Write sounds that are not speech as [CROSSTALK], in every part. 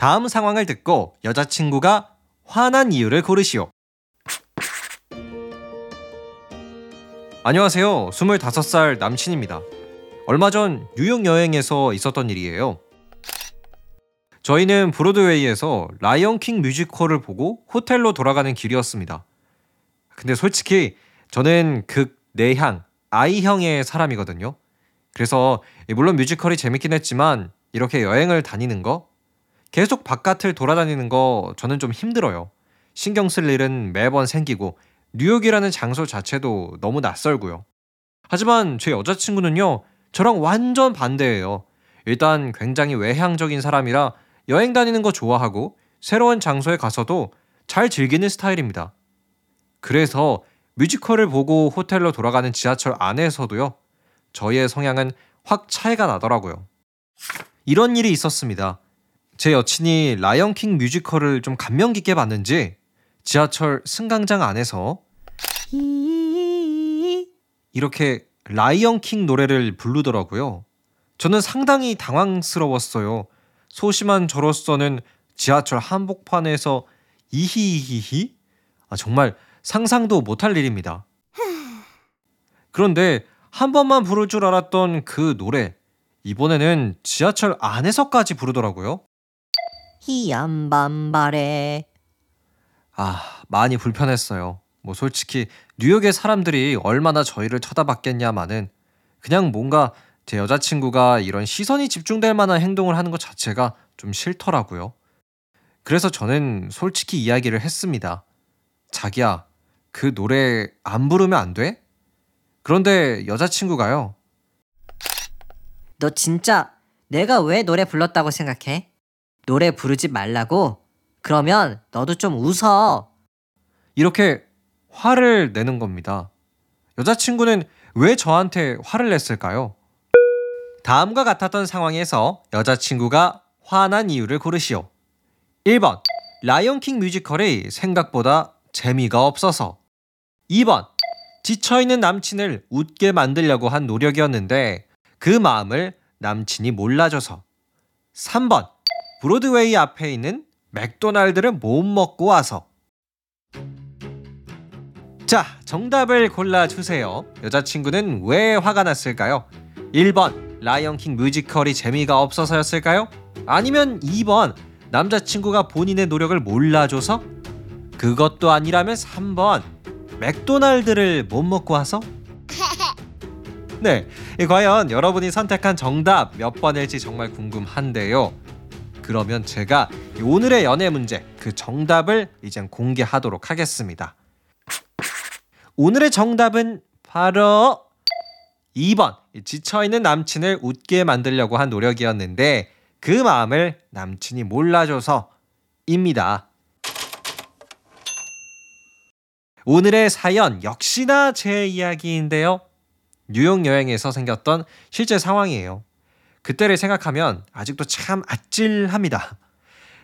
다음 상황을 듣고 여자친구가 화난 이유를 고르시오. 안녕하세요. 25살 남친입니다. 얼마 전 뉴욕 여행에서 있었던 일이에요. 저희는 브로드웨이에서 라이언킹 뮤지컬을 보고 호텔로 돌아가는 길이었습니다. 근데 솔직히 저는 극 내향, 아이형의 사람이거든요. 그래서 물론 뮤지컬이 재밌긴 했지만 이렇게 여행을 다니는 거 계속 바깥을 돌아다니는 거 저는 좀 힘들어요. 신경 쓸 일은 매번 생기고 뉴욕이라는 장소 자체도 너무 낯설고요. 하지만 제 여자친구는요, 저랑 완전 반대예요. 일단 굉장히 외향적인 사람이라 여행 다니는 거 좋아하고 새로운 장소에 가서도 잘 즐기는 스타일입니다. 그래서 뮤지컬을 보고 호텔로 돌아가는 지하철 안에서도요, 저희의 성향은 확 차이가 나더라고요. 이런 일이 있었습니다. 제 여친이 라이언킹 뮤지컬을 좀 감명 깊게 봤는지 지하철 승강장 안에서 이렇게 라이언킹 노래를 부르더라고요. 저는 상당히 당황스러웠어요. 소심한 저로서는 지하철 한복판에서 이히히히 아, 정말 상상도 못할 일입니다. 그런데 한 번만 부를 줄 알았던 그 노래 이번에는 지하철 안에서까지 부르더라고요. 희연 밤바래 아, 많이 불편했어요. 뭐 솔직히 뉴욕의 사람들이 얼마나 저희를 쳐다봤겠냐마는 그냥 뭔가 제 여자친구가 이런 시선이 집중될 만한 행동을 하는 것 자체가 좀 싫더라고요. 그래서 저는 솔직히 이야기를 했습니다. 자기야, 그 노래 안 부르면 안 돼? 그런데 여자친구가요. 너 진짜 내가 왜 노래 불렀다고 생각해? 노래 부르지 말라고? 그러면 너도 좀 웃어. 이렇게 화를 내는 겁니다. 여자친구는 왜 저한테 화를 냈을까요? 다음과 같았던 상황에서 여자친구가 화난 이유를 고르시오. 1번. 라이온킹 뮤지컬이 생각보다 재미가 없어서. 2번. 지쳐있는 남친을 웃게 만들려고 한 노력이었는데 그 마음을 남친이 몰라줘서. 3번. 브로드웨이 앞에 있는 맥도날드를 못 먹고 와서. 자, 정답을 골라주세요. 여자친구는 왜 화가 났을까요? 1번, 라이언킹 뮤지컬이 재미가 없어서였을까요? 아니면 2번, 남자친구가 본인의 노력을 몰라줘서? 그것도 아니라면 3번, 맥도날드를 못 먹고 와서? [LAUGHS] 네, 과연 여러분이 선택한 정답 몇 번일지 정말 궁금한데요. 그러면 제가 오늘의 연애 문제 그 정답을 이제 공개하도록 하겠습니다. 오늘의 정답은 바로 2번. 지쳐있는 남친을 웃게 만들려고 한 노력이었는데 그 마음을 남친이 몰라줘서입니다. 오늘의 사연 역시나 제 이야기인데요. 뉴욕 여행에서 생겼던 실제 상황이에요. 그때를 생각하면 아직도 참 아찔합니다.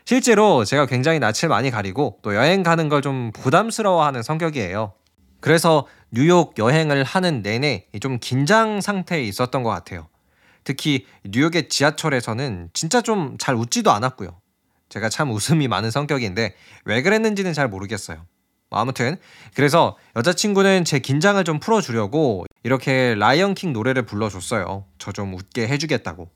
실제로 제가 굉장히 낯을 많이 가리고 또 여행 가는 걸 좀 부담스러워하는 성격이에요. 그래서 뉴욕 여행을 하는 내내 좀 긴장 상태에 있었던 것 같아요. 특히 뉴욕의 지하철에서는 진짜 좀 잘 웃지도 않았고요. 제가 참 웃음이 많은 성격인데 왜 그랬는지는 잘 모르겠어요. 뭐 아무튼 그래서 여자친구는 제 긴장을 좀 풀어주려고 이렇게 라이언킹 노래를 불러줬어요. 저 좀 웃게 해주겠다고.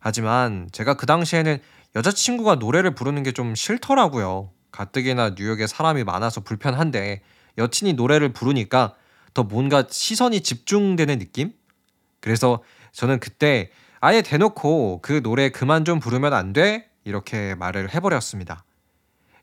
하지만 제가 그 당시에는 여자친구가 노래를 부르는 게 좀 싫더라고요. 가뜩이나 뉴욕에 사람이 많아서 불편한데 여친이 노래를 부르니까 더 뭔가 시선이 집중되는 느낌? 그래서 저는 그때 아예 대놓고 그 노래 그만 좀 부르면 안 돼? 이렇게 말을 해버렸습니다.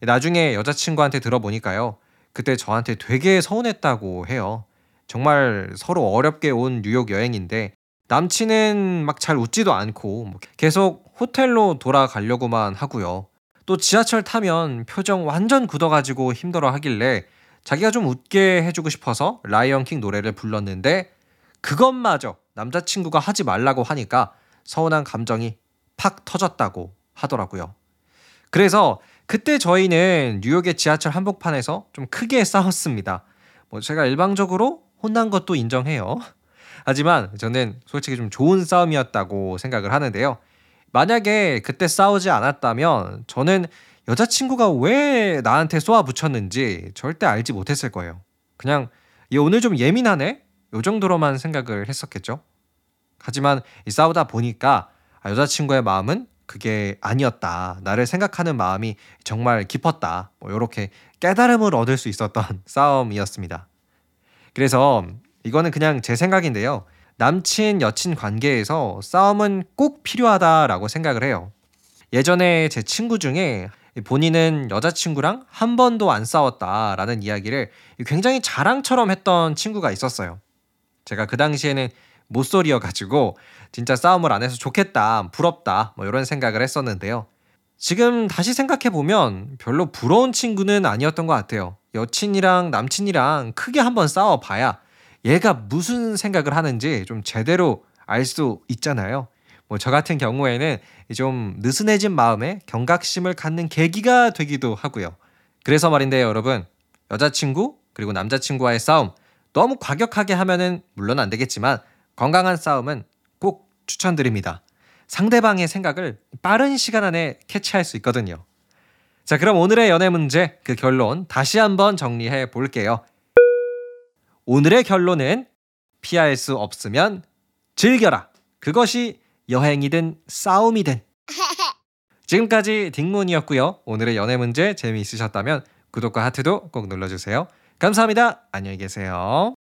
나중에 여자친구한테 들어보니까요. 그때 저한테 되게 서운했다고 해요. 정말 서로 어렵게 온 뉴욕 여행인데 남친은 막 잘 웃지도 않고 뭐 계속 호텔로 돌아가려고만 하고요. 또 지하철 타면 표정 완전 굳어가지고 힘들어 하길래 자기가 좀 웃게 해주고 싶어서 라이언킹 노래를 불렀는데 그것마저 남자친구가 하지 말라고 하니까 서운한 감정이 팍 터졌다고 하더라고요. 그래서 그때 저희는 뉴욕의 지하철 한복판에서 좀 크게 싸웠습니다. 뭐 제가 일방적으로 혼난 것도 인정해요. 하지만 저는 솔직히 좀 좋은 싸움이었다고 생각을 하는데요. 만약에 그때 싸우지 않았다면 저는 여자친구가 왜 나한테 쏘아 붙였는지 절대 알지 못했을 거예요. 그냥 얘 오늘 좀 예민하네? 요 정도로만 생각을 했었겠죠. 하지만 이 싸우다 보니까 아, 여자친구의 마음은 그게 아니었다. 나를 생각하는 마음이 정말 깊었다. 뭐 이렇게 깨달음을 얻을 수 있었던 [LAUGHS] 싸움이었습니다. 그래서 이거는 그냥 제 생각인데요. 남친 여친 관계에서 싸움은 꼭 필요하다라고 생각을 해요. 예전에 제 친구 중에 본인은 여자친구랑 한 번도 안 싸웠다라는 이야기를 굉장히 자랑처럼 했던 친구가 있었어요. 제가 그 당시에는 모쏠이어 가지고 진짜 싸움을 안 해서 좋겠다, 부럽다, 뭐 이런 생각을 했었는데요. 지금 다시 생각해 보면 별로 부러운 친구는 아니었던 것 같아요. 여친이랑 남친이랑 크게 한번 싸워봐야 얘가 무슨 생각을 하는지 좀 제대로 알 수 있잖아요. 뭐 저 같은 경우에는 좀 느슨해진 마음에 경각심을 갖는 계기가 되기도 하고요. 그래서 말인데요, 여러분. 여자친구 그리고 남자친구와의 싸움 너무 과격하게 하면은 물론 안 되겠지만 건강한 싸움은 꼭 추천드립니다. 상대방의 생각을 빠른 시간 안에 캐치할 수 있거든요. 자, 그럼 오늘의 연애 문제 그 결론 다시 한번 정리해 볼게요. 오늘의 결론은 피할 수 없으면 즐겨라. 그것이 여행이든 싸움이든. [LAUGHS] 지금까지 딩문이었고요. 오늘의 연애 문제 재미있으셨다면 구독과 하트도 꼭 눌러주세요. 감사합니다. 안녕히 계세요.